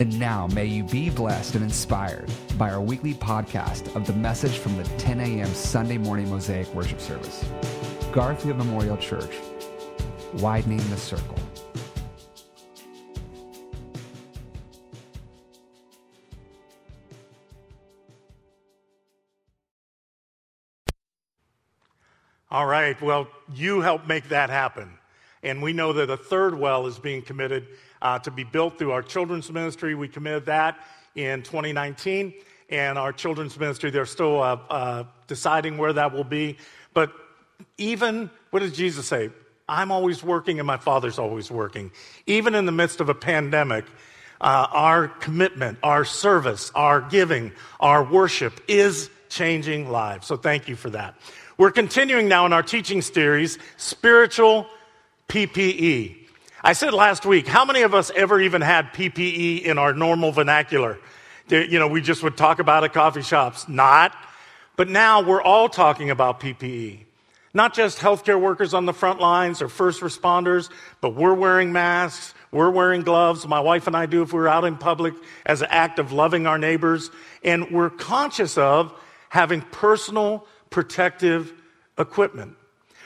And now, may you be blessed and inspired by our weekly podcast of the message from the 10 a.m. Sunday morning Mosaic worship service. Garfield Memorial Church, widening the circle. All right, well, you helped make that happen. And we know that a third well is being committed uh, to be built through our children's ministry. We committed that in 2019. And our children's ministry, they're still uh, uh, deciding where that will be. But even, what does Jesus say? I'm always working and my Father's always working. Even in the midst of a pandemic, uh, our commitment, our service, our giving, our worship is changing lives. So thank you for that. We're continuing now in our teaching series, Spiritual PPE. I said last week, how many of us ever even had PPE in our normal vernacular? You know, we just would talk about at coffee shops. Not. But now we're all talking about PPE. Not just healthcare workers on the front lines or first responders, but we're wearing masks, we're wearing gloves. My wife and I do if we're out in public as an act of loving our neighbors. And we're conscious of having personal protective equipment.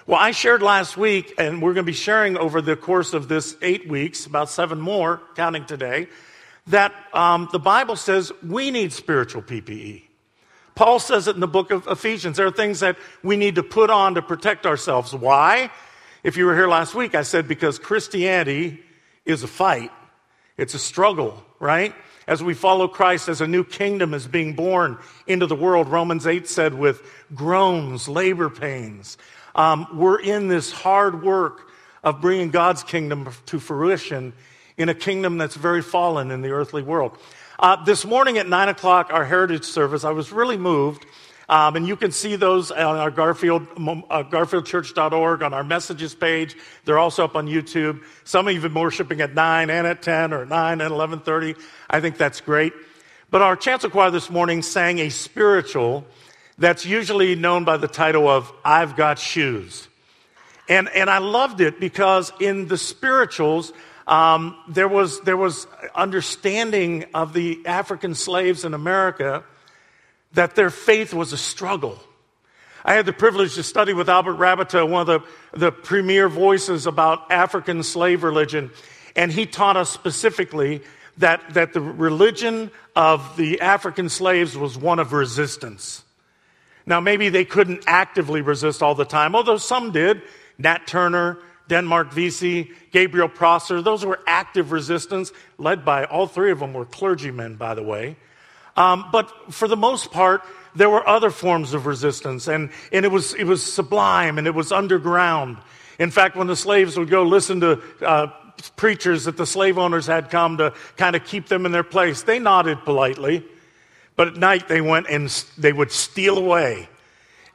Well, I shared last week, and we're going to be sharing over the course of this eight weeks, about seven more, counting today, that um, the Bible says we need spiritual PPE. Paul says it in the book of Ephesians. There are things that we need to put on to protect ourselves. Why? If you were here last week, I said because Christianity is a fight, it's a struggle, right? As we follow Christ, as a new kingdom is being born into the world, Romans 8 said, with groans, labor pains, um, we're in this hard work of bringing God's kingdom to fruition in a kingdom that's very fallen in the earthly world. Uh, this morning at 9 o'clock, our heritage service, I was really moved. Um, and you can see those on our Garfield, uh, garfieldchurch.org on our messages page. They're also up on YouTube. Some even worshiping at 9 and at 10 or 9 and 11.30. I think that's great. But our chancel choir this morning sang a spiritual that's usually known by the title of I've Got Shoes. And, and I loved it because in the spirituals, um, there, was, there was understanding of the African slaves in America that their faith was a struggle. I had the privilege to study with Albert Raboteau, one of the, the premier voices about African slave religion, and he taught us specifically that, that the religion of the African slaves was one of resistance. Now, maybe they couldn't actively resist all the time, although some did. Nat Turner, Denmark Vesey, Gabriel Prosser, those were active resistance, led by all three of them were clergymen, by the way. Um, but for the most part, there were other forms of resistance, and, and it, was, it was sublime and it was underground. In fact, when the slaves would go listen to uh, preachers that the slave owners had come to kind of keep them in their place, they nodded politely. But at night, they went and they would steal away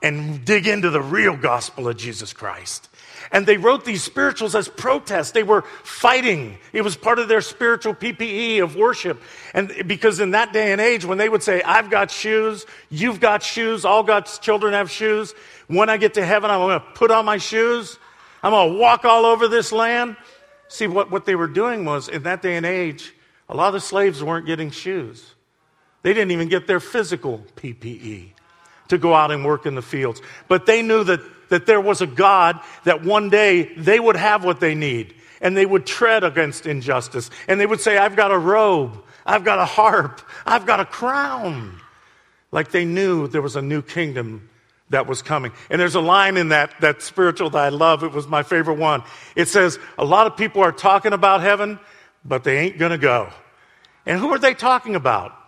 and dig into the real gospel of Jesus Christ. And they wrote these spirituals as protests. They were fighting. It was part of their spiritual PPE of worship. And because in that day and age, when they would say, I've got shoes, you've got shoes, all God's children have shoes, when I get to heaven, I'm going to put on my shoes, I'm going to walk all over this land. See, what, what they were doing was, in that day and age, a lot of the slaves weren't getting shoes. They didn't even get their physical PPE to go out and work in the fields. But they knew that, that there was a God that one day they would have what they need and they would tread against injustice. And they would say, I've got a robe, I've got a harp, I've got a crown. Like they knew there was a new kingdom that was coming. And there's a line in that, that spiritual that I love. It was my favorite one. It says, A lot of people are talking about heaven, but they ain't going to go. And who are they talking about?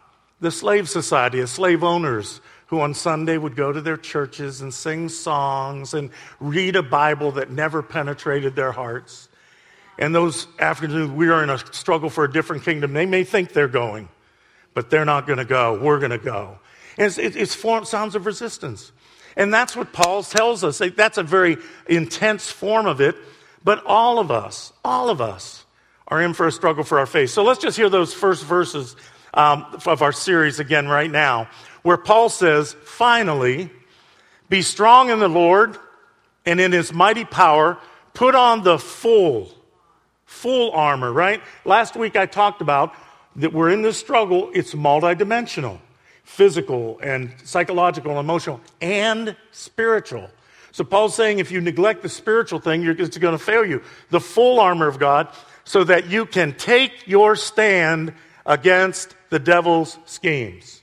The slave society, the slave owners who on Sunday would go to their churches and sing songs and read a Bible that never penetrated their hearts. And those Africans, we are in a struggle for a different kingdom. They may think they're going, but they're not going to go. We're going to go. And it's, it's, it's sounds of resistance. And that's what Paul tells us. That's a very intense form of it. But all of us, all of us are in for a struggle for our faith. So let's just hear those first verses um, of our series again right now, where Paul says, Finally, be strong in the Lord and in his mighty power, put on the full, full armor, right? Last week I talked about that we're in this struggle, it's multidimensional physical and psychological and emotional and spiritual. So Paul's saying if you neglect the spiritual thing, it's going to fail you. The full armor of God so that you can take your stand against the devil's schemes.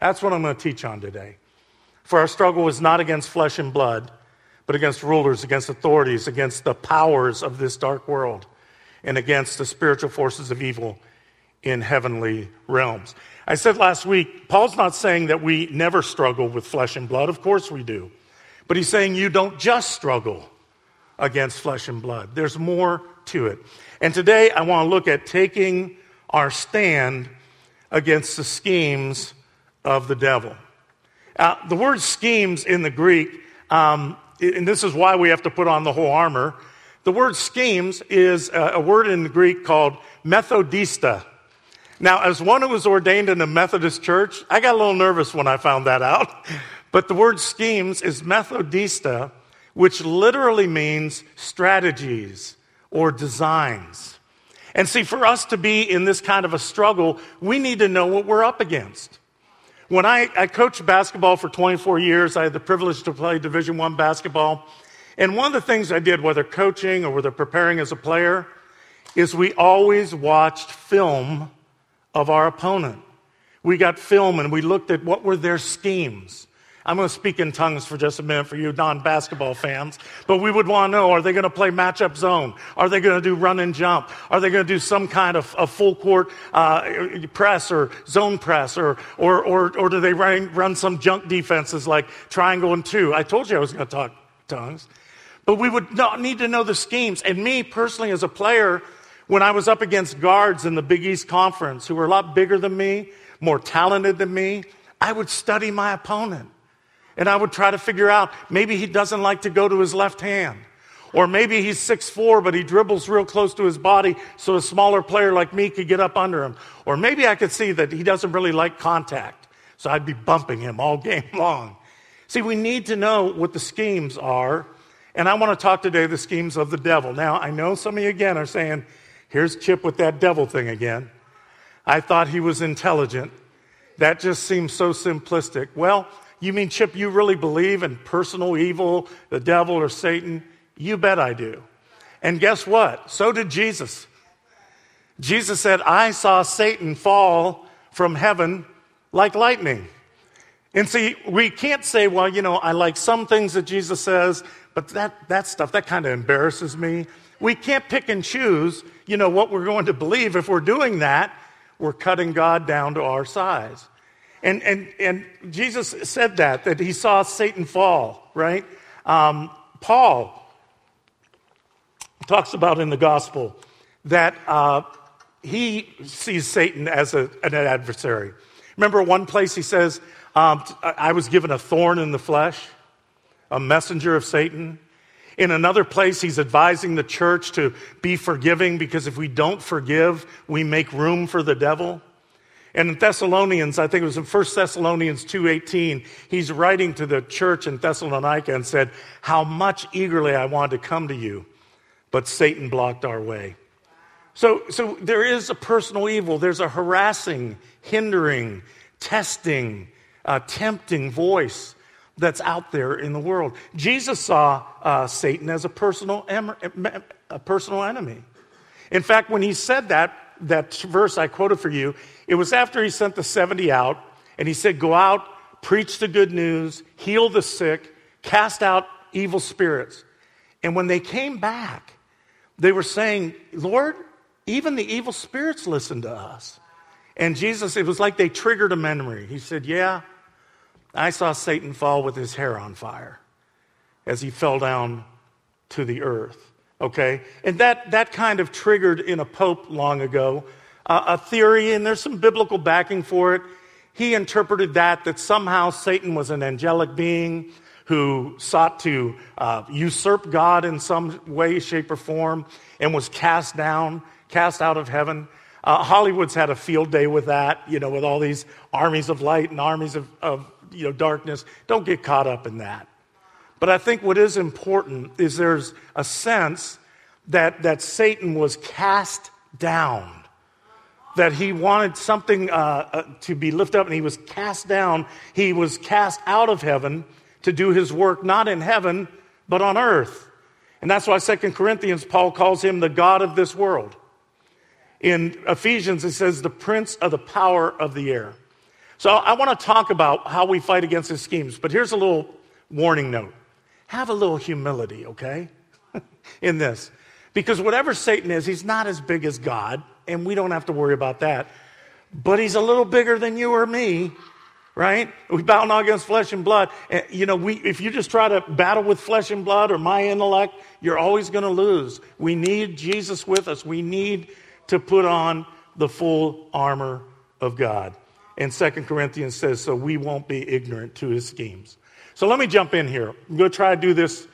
That's what I'm going to teach on today. For our struggle is not against flesh and blood, but against rulers, against authorities, against the powers of this dark world, and against the spiritual forces of evil in heavenly realms. I said last week, Paul's not saying that we never struggle with flesh and blood. Of course we do. But he's saying you don't just struggle against flesh and blood, there's more to it. And today I want to look at taking our stand against the schemes of the devil. Uh, the word schemes in the Greek, um, and this is why we have to put on the whole armor. The word schemes is a, a word in the Greek called methodista. Now, as one who was ordained in a Methodist church, I got a little nervous when I found that out. But the word schemes is methodista, which literally means strategies or designs. And see, for us to be in this kind of a struggle, we need to know what we're up against. When I, I coached basketball for 24 years, I had the privilege to play Division One basketball. And one of the things I did, whether coaching or whether preparing as a player, is we always watched film of our opponent. We got film and we looked at what were their schemes. I'm going to speak in tongues for just a minute for you non basketball fans, but we would want to know are they going to play matchup zone? Are they going to do run and jump? Are they going to do some kind of, of full court uh, press or zone press? Or, or, or, or do they run, run some junk defenses like triangle and two? I told you I was going to talk tongues. But we would need to know the schemes. And me personally, as a player, when I was up against guards in the Big East Conference who were a lot bigger than me, more talented than me, I would study my opponent. And I would try to figure out maybe he doesn't like to go to his left hand. Or maybe he's 6'4, but he dribbles real close to his body so a smaller player like me could get up under him. Or maybe I could see that he doesn't really like contact. So I'd be bumping him all game long. See, we need to know what the schemes are. And I want to talk today the schemes of the devil. Now, I know some of you again are saying, Here's Chip with that devil thing again. I thought he was intelligent. That just seems so simplistic. Well, you mean, Chip, you really believe in personal evil, the devil, or Satan? You bet I do. And guess what? So did Jesus. Jesus said, I saw Satan fall from heaven like lightning. And see, we can't say, well, you know, I like some things that Jesus says, but that, that stuff, that kind of embarrasses me. We can't pick and choose you know, what we're going to believe. If we're doing that, we're cutting God down to our size. And, and, and Jesus said that, that he saw Satan fall, right? Um, Paul talks about in the gospel that uh, he sees Satan as a, an adversary. Remember one place he says, um, I was given a thorn in the flesh, a messenger of Satan. In another place, he's advising the church to be forgiving because if we don't forgive, we make room for the devil. And in Thessalonians, I think it was in 1 Thessalonians 2:18, he's writing to the church in Thessalonica and said, "How much eagerly I wanted to come to you, but Satan blocked our way." So, so there is a personal evil. There's a harassing, hindering, testing, uh, tempting voice that's out there in the world. Jesus saw uh, Satan as a personal, em- a personal enemy. In fact, when he said that, that verse I quoted for you, it was after he sent the 70 out and he said, Go out, preach the good news, heal the sick, cast out evil spirits. And when they came back, they were saying, Lord, even the evil spirits listen to us. And Jesus, it was like they triggered a memory. He said, Yeah, I saw Satan fall with his hair on fire as he fell down to the earth. Okay? And that, that kind of triggered in a pope long ago uh, a theory, and there's some biblical backing for it. he interpreted that that somehow Satan was an angelic being who sought to uh, usurp God in some way, shape, or form and was cast down, cast out of heaven. Uh, Hollywood's had a field day with that, you know, with all these armies of light and armies of, of you know, darkness. Don't get caught up in that. But I think what is important is there's a sense that, that Satan was cast down, that he wanted something uh, uh, to be lifted up and he was cast down. He was cast out of heaven to do his work not in heaven, but on earth. And that's why Second Corinthians, Paul calls him the God of this world. In Ephesians, it says, the prince of the power of the air. So I want to talk about how we fight against his schemes, but here's a little warning note. Have a little humility, okay, in this. Because whatever Satan is, he's not as big as God, and we don't have to worry about that. But he's a little bigger than you or me, right? We battle not against flesh and blood. And, You know, we, if you just try to battle with flesh and blood or my intellect, you're always going to lose. We need Jesus with us. We need to put on the full armor of God. And Second Corinthians says, so we won't be ignorant to his schemes. So let me jump in here. I'm going to try to do this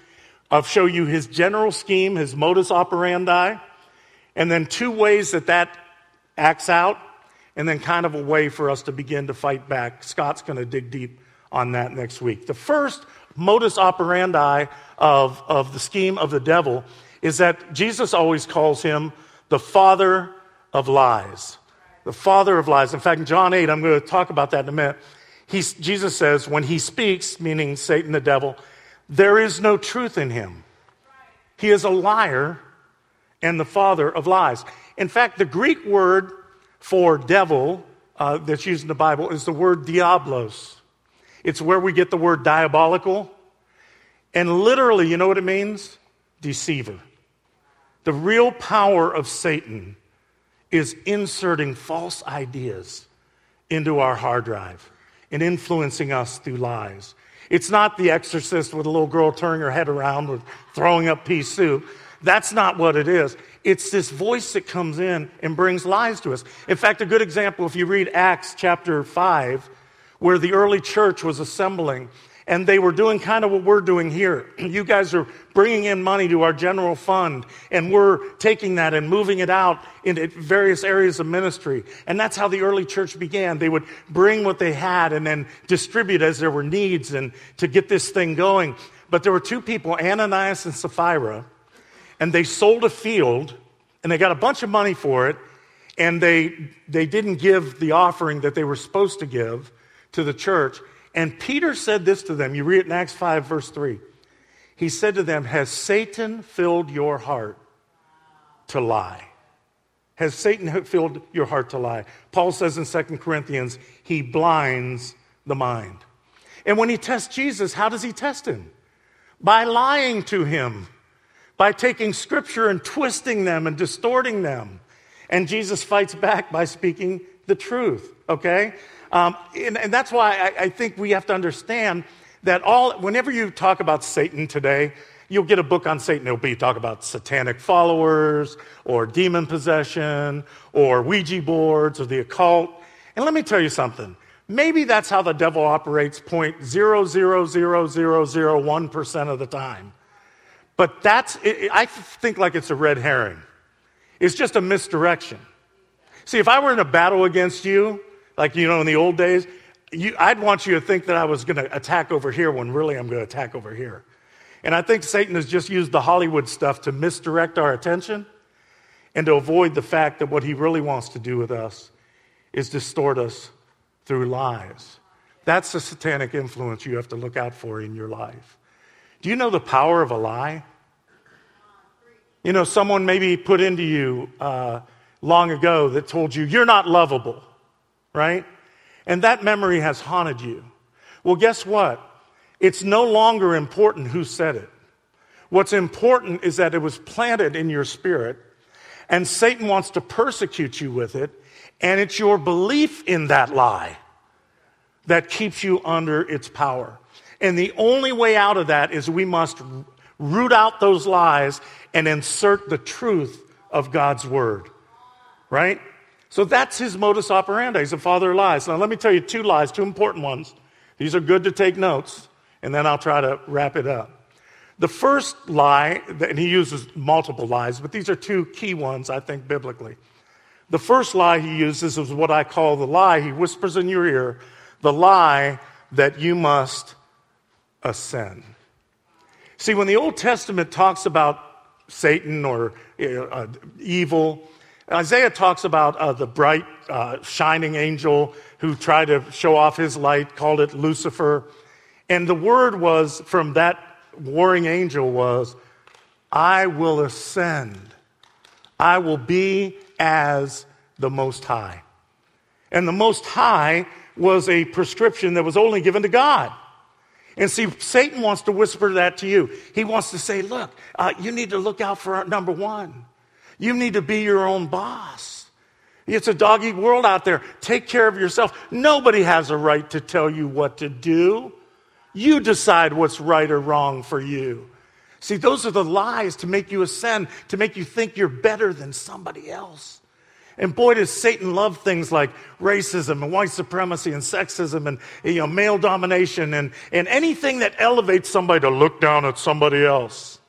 I'll show you his general scheme, his modus operandi, and then two ways that that acts out, and then kind of a way for us to begin to fight back. Scott's going to dig deep on that next week. The first modus operandi of, of the scheme of the devil is that Jesus always calls him the father of lies. The father of lies. In fact, in John 8, I'm going to talk about that in a minute. He's, Jesus says, when he speaks, meaning Satan the devil, there is no truth in him. He is a liar and the father of lies. In fact, the Greek word for devil uh, that's used in the Bible is the word diablos. It's where we get the word diabolical. And literally, you know what it means? Deceiver. The real power of Satan is inserting false ideas into our hard drive and influencing us through lies. It's not the exorcist with a little girl turning her head around with throwing up pea soup. That's not what it is. It's this voice that comes in and brings lies to us. In fact, a good example, if you read Acts chapter 5, where the early church was assembling, and they were doing kind of what we're doing here. You guys are bringing in money to our general fund, and we're taking that and moving it out into various areas of ministry. And that's how the early church began. They would bring what they had and then distribute as there were needs and to get this thing going. But there were two people, Ananias and Sapphira, and they sold a field and they got a bunch of money for it, and they, they didn't give the offering that they were supposed to give to the church. And Peter said this to them. You read it in Acts 5, verse 3. He said to them, Has Satan filled your heart to lie? Has Satan filled your heart to lie? Paul says in 2 Corinthians, He blinds the mind. And when he tests Jesus, how does he test him? By lying to him, by taking scripture and twisting them and distorting them. And Jesus fights back by speaking the truth, okay? Um, and, and, that's why I, I think we have to understand that all, whenever you talk about Satan today, you'll get a book on Satan. It'll be talk about satanic followers or demon possession or Ouija boards or the occult. And let me tell you something. Maybe that's how the devil operates 0.0000001% of the time. But that's, I think like it's a red herring. It's just a misdirection. See, if I were in a battle against you, like, you know, in the old days, you, I'd want you to think that I was going to attack over here when really I'm going to attack over here. And I think Satan has just used the Hollywood stuff to misdirect our attention and to avoid the fact that what he really wants to do with us is distort us through lies. That's the satanic influence you have to look out for in your life. Do you know the power of a lie? You know, someone maybe put into you uh, long ago that told you, you're not lovable right? And that memory has haunted you. Well, guess what? It's no longer important who said it. What's important is that it was planted in your spirit, and Satan wants to persecute you with it, and it's your belief in that lie that keeps you under its power. And the only way out of that is we must root out those lies and insert the truth of God's word, right? So that's his modus operandi. He's a father of lies. Now, let me tell you two lies, two important ones. These are good to take notes, and then I'll try to wrap it up. The first lie, and he uses multiple lies, but these are two key ones, I think, biblically. The first lie he uses is what I call the lie. He whispers in your ear, the lie that you must ascend. See, when the Old Testament talks about Satan or uh, evil, Isaiah talks about uh, the bright, uh, shining angel who tried to show off his light, called it Lucifer. And the word was from that warring angel was, I will ascend. I will be as the Most High. And the Most High was a prescription that was only given to God. And see, Satan wants to whisper that to you. He wants to say, look, uh, you need to look out for number one. You need to be your own boss. It's a dog world out there. Take care of yourself. Nobody has a right to tell you what to do. You decide what's right or wrong for you. See, those are the lies to make you ascend, to make you think you're better than somebody else. And boy, does Satan love things like racism and white supremacy and sexism and you know, male domination and, and anything that elevates somebody to look down at somebody else.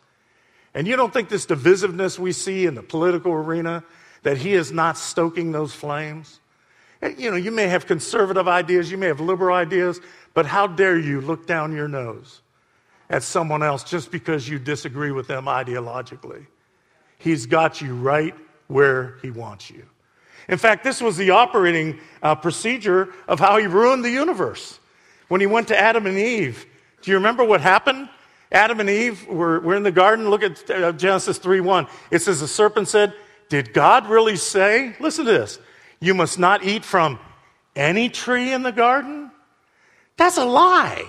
And you don't think this divisiveness we see in the political arena, that he is not stoking those flames? You know, you may have conservative ideas, you may have liberal ideas, but how dare you look down your nose at someone else just because you disagree with them ideologically? He's got you right where he wants you. In fact, this was the operating uh, procedure of how he ruined the universe. When he went to Adam and Eve, do you remember what happened? Adam and Eve were, were in the garden. Look at uh, Genesis 3 1. It says, The serpent said, Did God really say, listen to this, you must not eat from any tree in the garden? That's a lie.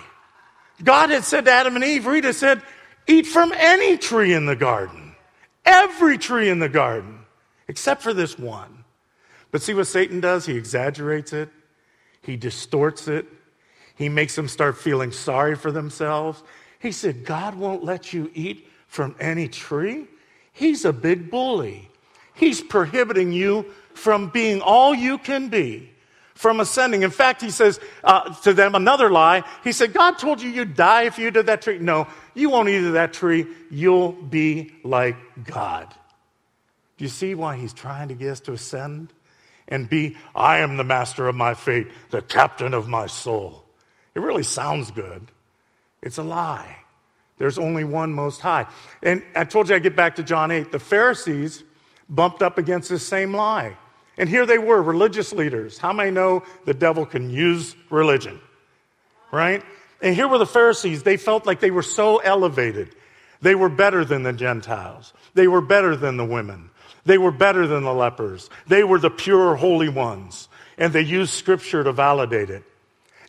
God had said to Adam and Eve, Rita said, Eat from any tree in the garden, every tree in the garden, except for this one. But see what Satan does? He exaggerates it, he distorts it, he makes them start feeling sorry for themselves. He said, God won't let you eat from any tree. He's a big bully. He's prohibiting you from being all you can be, from ascending. In fact, he says uh, to them another lie. He said, God told you you'd die if you did that tree. No, you won't eat of that tree. You'll be like God. Do you see why he's trying to get us to ascend? and be, I am the master of my fate, the captain of my soul. It really sounds good. It's a lie. There's only one most high. And I told you I get back to John 8. The Pharisees bumped up against this same lie. And here they were, religious leaders. How many know the devil can use religion? Right? And here were the Pharisees. They felt like they were so elevated. They were better than the Gentiles. They were better than the women. They were better than the lepers. They were the pure, holy ones. And they used scripture to validate it.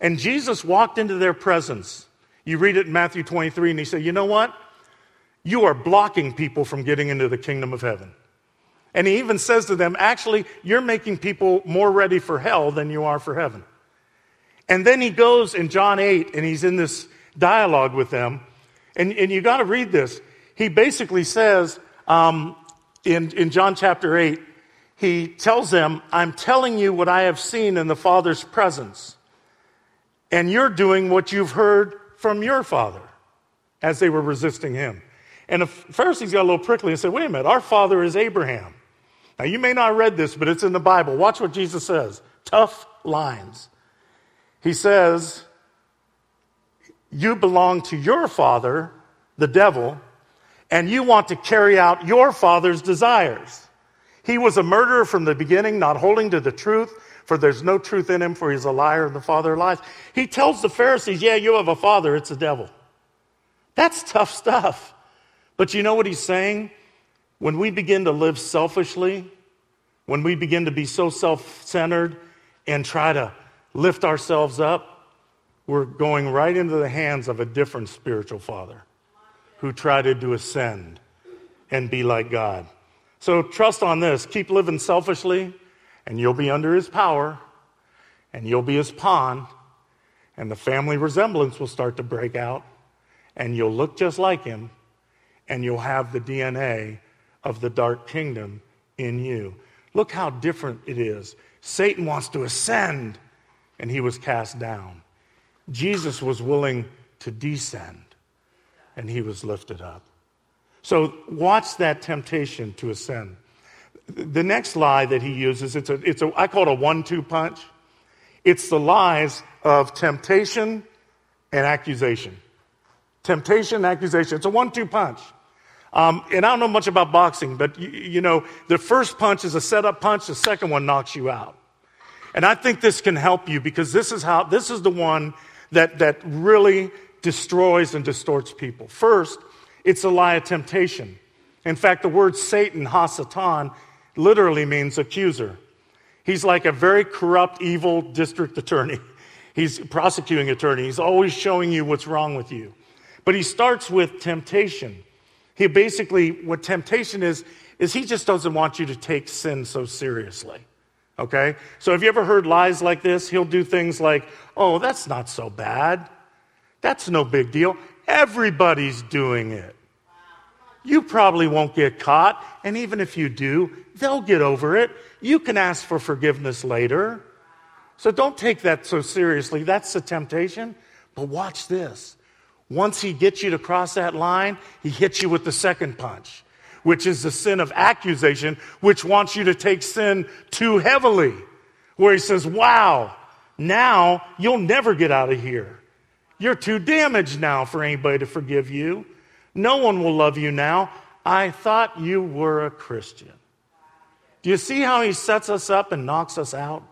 And Jesus walked into their presence. You read it in Matthew 23, and he said, You know what? You are blocking people from getting into the kingdom of heaven. And he even says to them, Actually, you're making people more ready for hell than you are for heaven. And then he goes in John 8, and he's in this dialogue with them. And, and you got to read this. He basically says, um, in, in John chapter 8, he tells them, I'm telling you what I have seen in the Father's presence. And you're doing what you've heard from your Father as they were resisting him. And the Pharisees got a little prickly and said, Wait a minute, our father is Abraham. Now, you may not read this, but it's in the Bible. Watch what Jesus says. Tough lines. He says, You belong to your father, the devil, and you want to carry out your father's desires. He was a murderer from the beginning, not holding to the truth, for there's no truth in him, for he's a liar and the father of lies. He tells the Pharisees, Yeah, you have a father, it's the devil. That's tough stuff. But you know what he's saying? When we begin to live selfishly, when we begin to be so self centered and try to lift ourselves up, we're going right into the hands of a different spiritual father who tried to ascend and be like God. So trust on this. Keep living selfishly, and you'll be under his power, and you'll be his pawn, and the family resemblance will start to break out, and you'll look just like him, and you'll have the DNA of the dark kingdom in you. Look how different it is. Satan wants to ascend, and he was cast down. Jesus was willing to descend, and he was lifted up. So watch that temptation to ascend. The next lie that he uses, it's a, it's a I call it a one-two punch. It's the lies of temptation and accusation. Temptation, and accusation. It's a one-two punch. Um, and I don't know much about boxing, but you, you know, the first punch is a setup punch. The second one knocks you out. And I think this can help you because this is how this is the one that that really destroys and distorts people. First, it's a lie of temptation. In fact, the word Satan, Hasatan, literally means accuser. He's like a very corrupt, evil district attorney. He's prosecuting attorney. He's always showing you what's wrong with you. But he starts with temptation. He basically, what temptation is, is he just doesn't want you to take sin so seriously. Okay? So have you ever heard lies like this? He'll do things like, oh, that's not so bad. That's no big deal. Everybody's doing it. You probably won't get caught, and even if you do, they'll get over it. You can ask for forgiveness later. So don't take that so seriously. That's the temptation. But watch this. Once he gets you to cross that line, he hits you with the second punch, which is the sin of accusation, which wants you to take sin too heavily. Where he says, Wow, now you'll never get out of here. You're too damaged now for anybody to forgive you. No one will love you now. I thought you were a Christian. Do you see how he sets us up and knocks us out?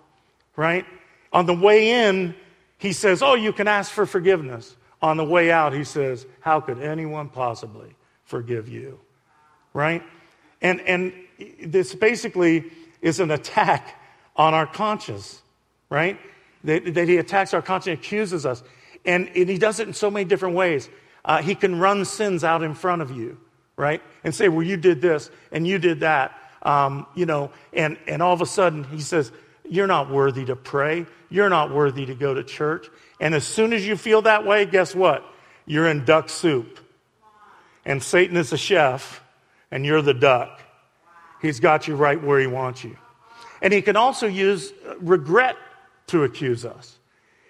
Right? On the way in, he says, Oh, you can ask for forgiveness. On the way out, he says, How could anyone possibly forgive you? Right? And, and this basically is an attack on our conscience, right? That, that he attacks our conscience, accuses us. And, and he does it in so many different ways. Uh, he can run sins out in front of you, right? And say, well, you did this and you did that. Um, you know, and, and all of a sudden he says, you're not worthy to pray. You're not worthy to go to church. And as soon as you feel that way, guess what? You're in duck soup. And Satan is the chef, and you're the duck. He's got you right where he wants you. And he can also use regret to accuse us.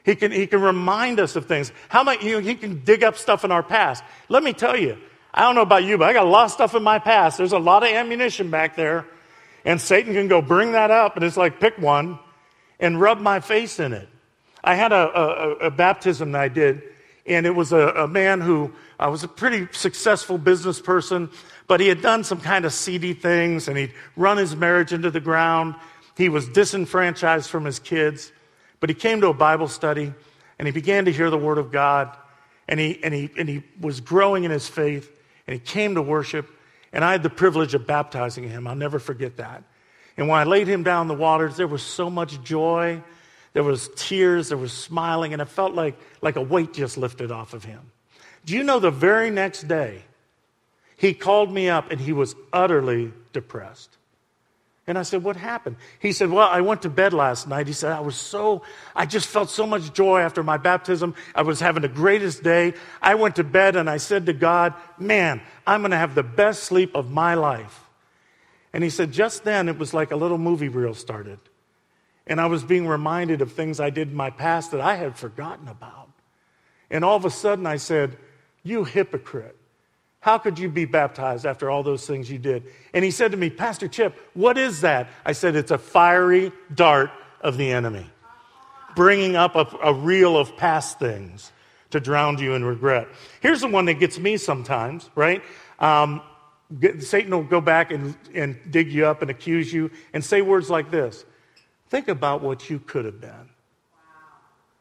He can, he can remind us of things. How much, you know, he can dig up stuff in our past. Let me tell you, I don't know about you, but I got a lot of stuff in my past. There's a lot of ammunition back there. And Satan can go bring that up, and it's like, pick one and rub my face in it. I had a, a, a baptism that I did, and it was a, a man who uh, was a pretty successful business person, but he had done some kind of seedy things, and he'd run his marriage into the ground. He was disenfranchised from his kids. But he came to a Bible study and he began to hear the Word of God and he, and he, and he was growing in his faith and he came to worship. And I had the privilege of baptizing him. I'll never forget that. And when I laid him down in the waters, there was so much joy. There was tears, there was smiling, and it felt like, like a weight just lifted off of him. Do you know the very next day, he called me up and he was utterly depressed. And I said, What happened? He said, Well, I went to bed last night. He said, I was so, I just felt so much joy after my baptism. I was having the greatest day. I went to bed and I said to God, Man, I'm going to have the best sleep of my life. And he said, Just then, it was like a little movie reel started. And I was being reminded of things I did in my past that I had forgotten about. And all of a sudden, I said, You hypocrite. How could you be baptized after all those things you did? And he said to me, Pastor Chip, what is that? I said, It's a fiery dart of the enemy, bringing up a, a reel of past things to drown you in regret. Here's the one that gets me sometimes, right? Um, Satan will go back and, and dig you up and accuse you and say words like this Think about what you could have been.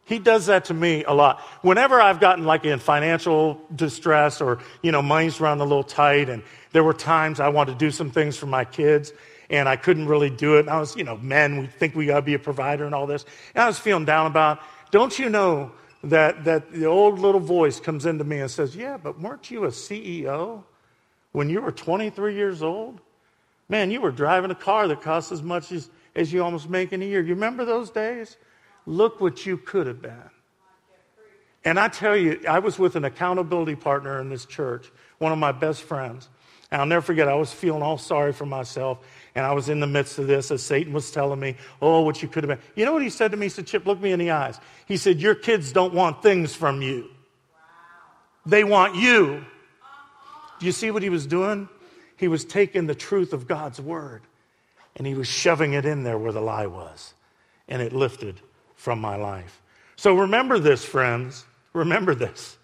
He does that to me a lot. Whenever I've gotten like in financial distress or, you know, money's run a little tight and there were times I wanted to do some things for my kids and I couldn't really do it. And I was, you know, men, we think we gotta be a provider and all this. And I was feeling down about, don't you know that, that the old little voice comes into me and says, yeah, but weren't you a CEO when you were 23 years old? Man, you were driving a car that cost as much as, as you almost make in a year. You remember those days? Look what you could have been. And I tell you, I was with an accountability partner in this church, one of my best friends. And I'll never forget, I was feeling all sorry for myself. And I was in the midst of this as Satan was telling me, oh, what you could have been. You know what he said to me? He said, Chip, look me in the eyes. He said, Your kids don't want things from you, they want you. Do you see what he was doing? He was taking the truth of God's word and he was shoving it in there where the lie was. And it lifted from my life. So remember this, friends. Remember this.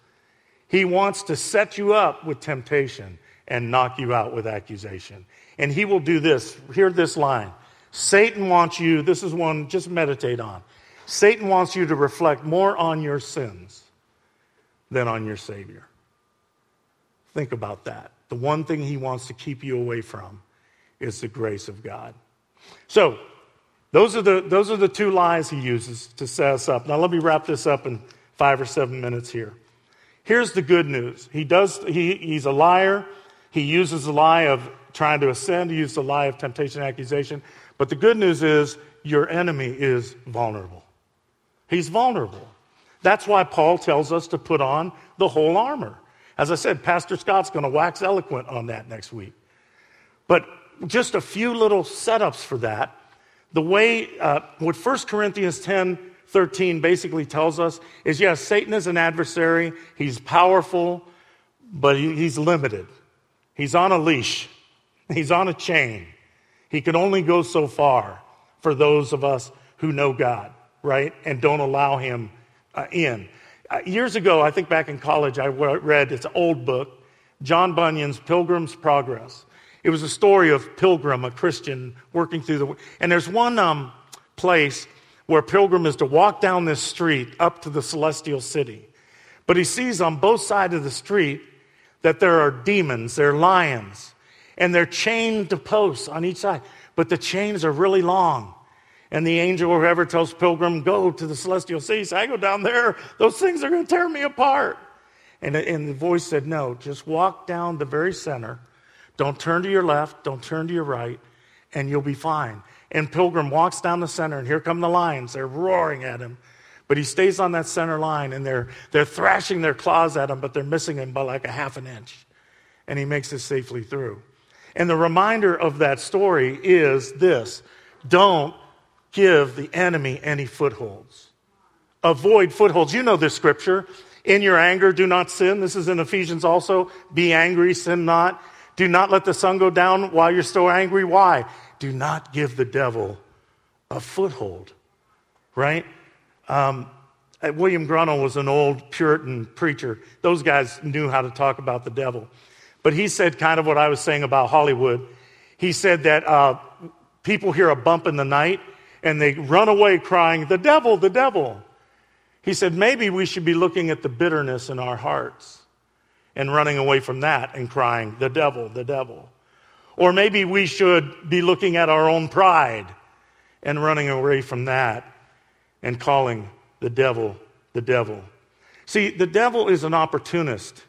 He wants to set you up with temptation and knock you out with accusation. And he will do this. Hear this line Satan wants you, this is one just meditate on. Satan wants you to reflect more on your sins than on your Savior. Think about that. The one thing he wants to keep you away from is the grace of God. So, those are, the, those are the two lies he uses to set us up. Now, let me wrap this up in five or seven minutes here. Here's the good news. He does, he, he's a liar. He uses the lie of trying to ascend. He uses the lie of temptation and accusation. But the good news is your enemy is vulnerable. He's vulnerable. That's why Paul tells us to put on the whole armor. As I said, Pastor Scott's going to wax eloquent on that next week. But just a few little setups for that. The way, uh, what 1 Corinthians 10 13 basically tells us is yes, Satan is an adversary. He's powerful, but he, he's limited. He's on a leash, he's on a chain. He can only go so far for those of us who know God, right? And don't allow him uh, in. Uh, years ago, I think back in college, I read it's an old book, John Bunyan's Pilgrim's Progress. It was a story of Pilgrim, a Christian, working through the. And there's one um, place where Pilgrim is to walk down this street up to the celestial city. But he sees on both sides of the street that there are demons, there are lions, and they're chained to posts on each side. But the chains are really long. And the angel or whoever tells Pilgrim, go to the celestial city. So I go down there, those things are going to tear me apart. And, and the voice said, no, just walk down the very center don't turn to your left, don't turn to your right, and you'll be fine. And Pilgrim walks down the center, and here come the lions. They're roaring at him. But he stays on that center line, and they're, they're thrashing their claws at him, but they're missing him by like a half an inch. And he makes it safely through. And the reminder of that story is this don't give the enemy any footholds. Avoid footholds. You know this scripture. In your anger, do not sin. This is in Ephesians also. Be angry, sin not. Do not let the sun go down while you're still angry. Why? Do not give the devil a foothold, right? Um, uh, William Gurnall was an old Puritan preacher. Those guys knew how to talk about the devil. But he said kind of what I was saying about Hollywood. He said that uh, people hear a bump in the night and they run away crying, The devil, the devil. He said, maybe we should be looking at the bitterness in our hearts and running away from that and crying, the devil, the devil. Or maybe we should be looking at our own pride and running away from that and calling the devil the devil. See, the devil is an opportunist.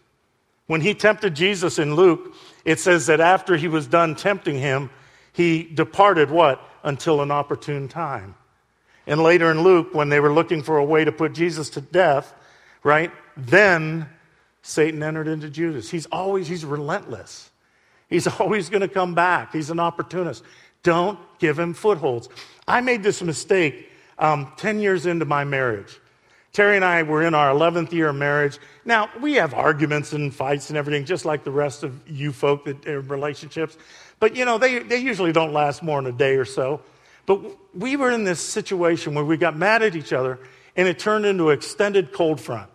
When he tempted Jesus in Luke, it says that after he was done tempting him, he departed what? Until an opportune time. And later in Luke, when they were looking for a way to put Jesus to death, right? Then Satan entered into Judas. He's always, he's relentless. He's always going to come back. He's an opportunist. Don't give him footholds. I made this mistake um, 10 years into my marriage. Terry and I were in our 11th year of marriage. Now, we have arguments and fights and everything, just like the rest of you folk that are relationships. But, you know, they, they usually don't last more than a day or so. But we were in this situation where we got mad at each other, and it turned into an extended cold front.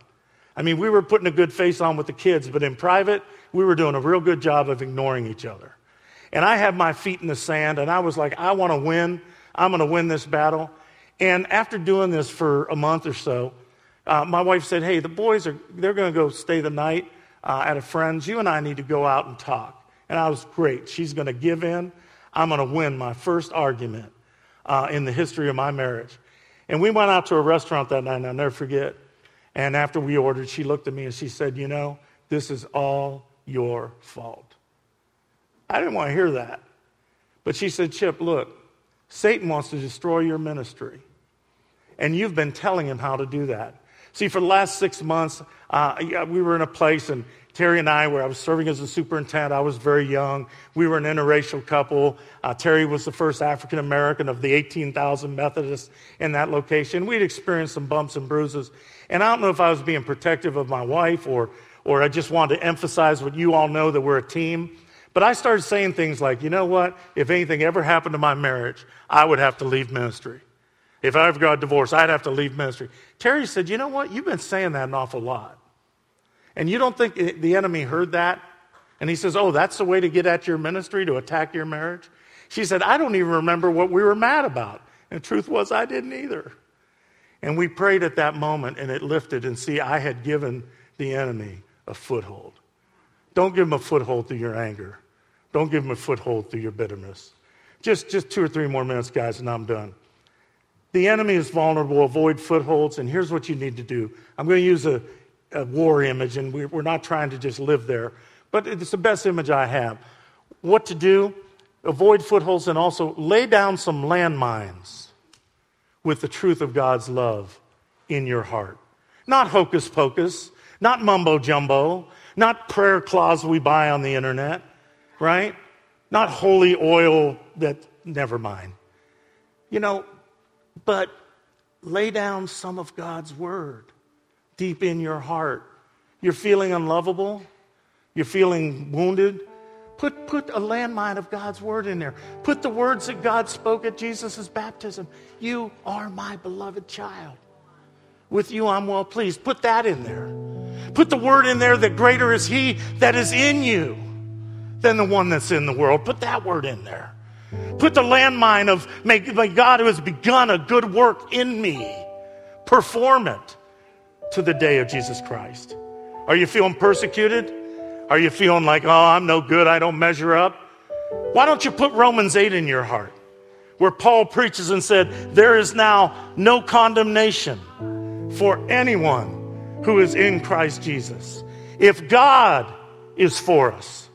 I mean, we were putting a good face on with the kids, but in private, we were doing a real good job of ignoring each other. And I had my feet in the sand, and I was like, I want to win. I'm going to win this battle. And after doing this for a month or so, uh, my wife said, Hey, the boys are, they're going to go stay the night uh, at a friend's. You and I need to go out and talk. And I was great. She's going to give in. I'm going to win my first argument uh, in the history of my marriage. And we went out to a restaurant that night, and I'll never forget. And after we ordered, she looked at me and she said, You know, this is all your fault. I didn't want to hear that. But she said, Chip, look, Satan wants to destroy your ministry. And you've been telling him how to do that. See, for the last six months, uh, we were in a place, and Terry and I, where I was serving as a superintendent, I was very young. We were an interracial couple. Uh, Terry was the first African American of the 18,000 Methodists in that location. We'd experienced some bumps and bruises. And I don't know if I was being protective of my wife or, or I just wanted to emphasize what you all know that we're a team. But I started saying things like, you know what? If anything ever happened to my marriage, I would have to leave ministry. If I ever got divorced, I'd have to leave ministry. Terry said, you know what? You've been saying that an awful lot. And you don't think the enemy heard that? And he says, oh, that's the way to get at your ministry, to attack your marriage? She said, I don't even remember what we were mad about. And the truth was, I didn't either. And we prayed at that moment, and it lifted. And see, I had given the enemy a foothold. Don't give him a foothold through your anger. Don't give him a foothold through your bitterness. Just, just two or three more minutes, guys, and I'm done. The enemy is vulnerable. Avoid footholds. And here's what you need to do. I'm going to use a, a war image, and we're not trying to just live there, but it's the best image I have. What to do? Avoid footholds and also lay down some landmines with the truth of God's love in your heart. Not hocus pocus, not mumbo jumbo, not prayer cloths we buy on the internet right? Not holy oil that, never mind. You know, but lay down some of God's word deep in your heart. You're feeling unlovable, you're feeling wounded. Put, put a landmine of God's word in there. Put the words that God spoke at Jesus' baptism. You are my beloved child. With you, I'm well pleased. Put that in there. Put the word in there that greater is He that is in you than the one that's in the world. Put that word in there. Put the landmine of, may, may God who has begun a good work in me perform it to the day of Jesus Christ. Are you feeling persecuted? Are you feeling like, oh, I'm no good, I don't measure up? Why don't you put Romans 8 in your heart, where Paul preaches and said, There is now no condemnation for anyone who is in Christ Jesus. If God is for us,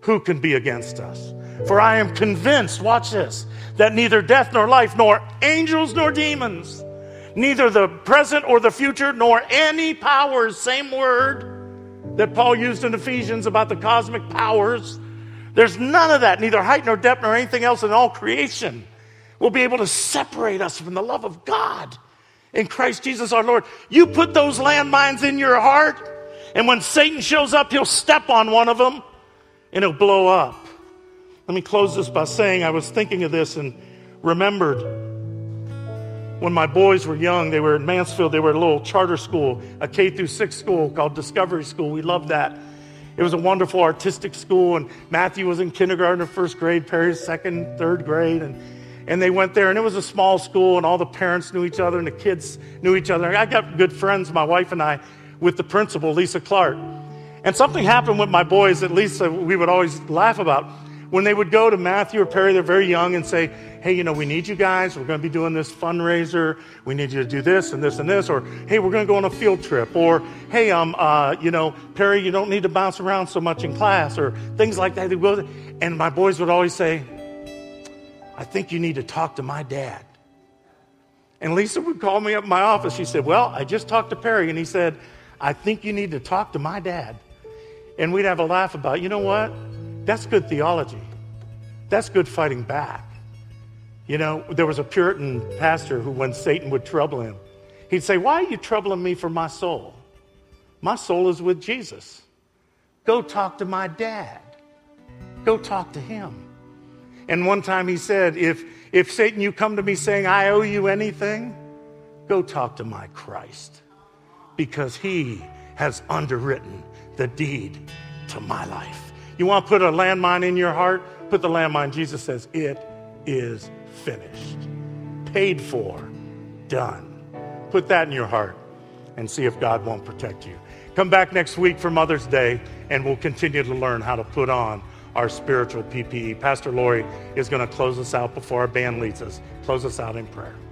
who can be against us? For I am convinced, watch this, that neither death nor life, nor angels nor demons, neither the present or the future, nor any powers, same word that Paul used in Ephesians about the cosmic powers, there's none of that, neither height nor depth nor anything else in all creation will be able to separate us from the love of God in Christ Jesus our Lord. You put those landmines in your heart, and when Satan shows up, he'll step on one of them and it'll blow up. Let me close this by saying I was thinking of this and remembered when my boys were young, they were in Mansfield, they were at a little charter school, a K through 6 school called Discovery School. We loved that. It was a wonderful artistic school, and Matthew was in kindergarten or first grade, Perry's second, third grade, and and they went there, and it was a small school, and all the parents knew each other, and the kids knew each other. I got good friends, my wife and I, with the principal, Lisa Clark. And something happened with my boys, at least uh, we would always laugh about. When they would go to Matthew or Perry, they're very young, and say, Hey, you know, we need you guys. We're going to be doing this fundraiser. We need you to do this and this and this. Or, Hey, we're going to go on a field trip. Or, Hey, um, uh, you know, Perry, you don't need to bounce around so much in class. Or things like that. And my boys would always say, I think you need to talk to my dad. And Lisa would call me up in my office. She said, Well, I just talked to Perry, and he said, I think you need to talk to my dad. And we'd have a laugh about, you know what? That's good theology. That's good fighting back. You know, there was a Puritan pastor who, when Satan would trouble him, he'd say, Why are you troubling me for my soul? My soul is with Jesus. Go talk to my dad. Go talk to him. And one time he said, If, if Satan, you come to me saying, I owe you anything, go talk to my Christ because he has underwritten the deed to my life. You want to put a landmine in your heart? Put the landmine. Jesus says, It is finished, paid for, done. Put that in your heart and see if God won't protect you. Come back next week for Mother's Day, and we'll continue to learn how to put on our spiritual PPE. Pastor Lori is going to close us out before our band leads us. Close us out in prayer.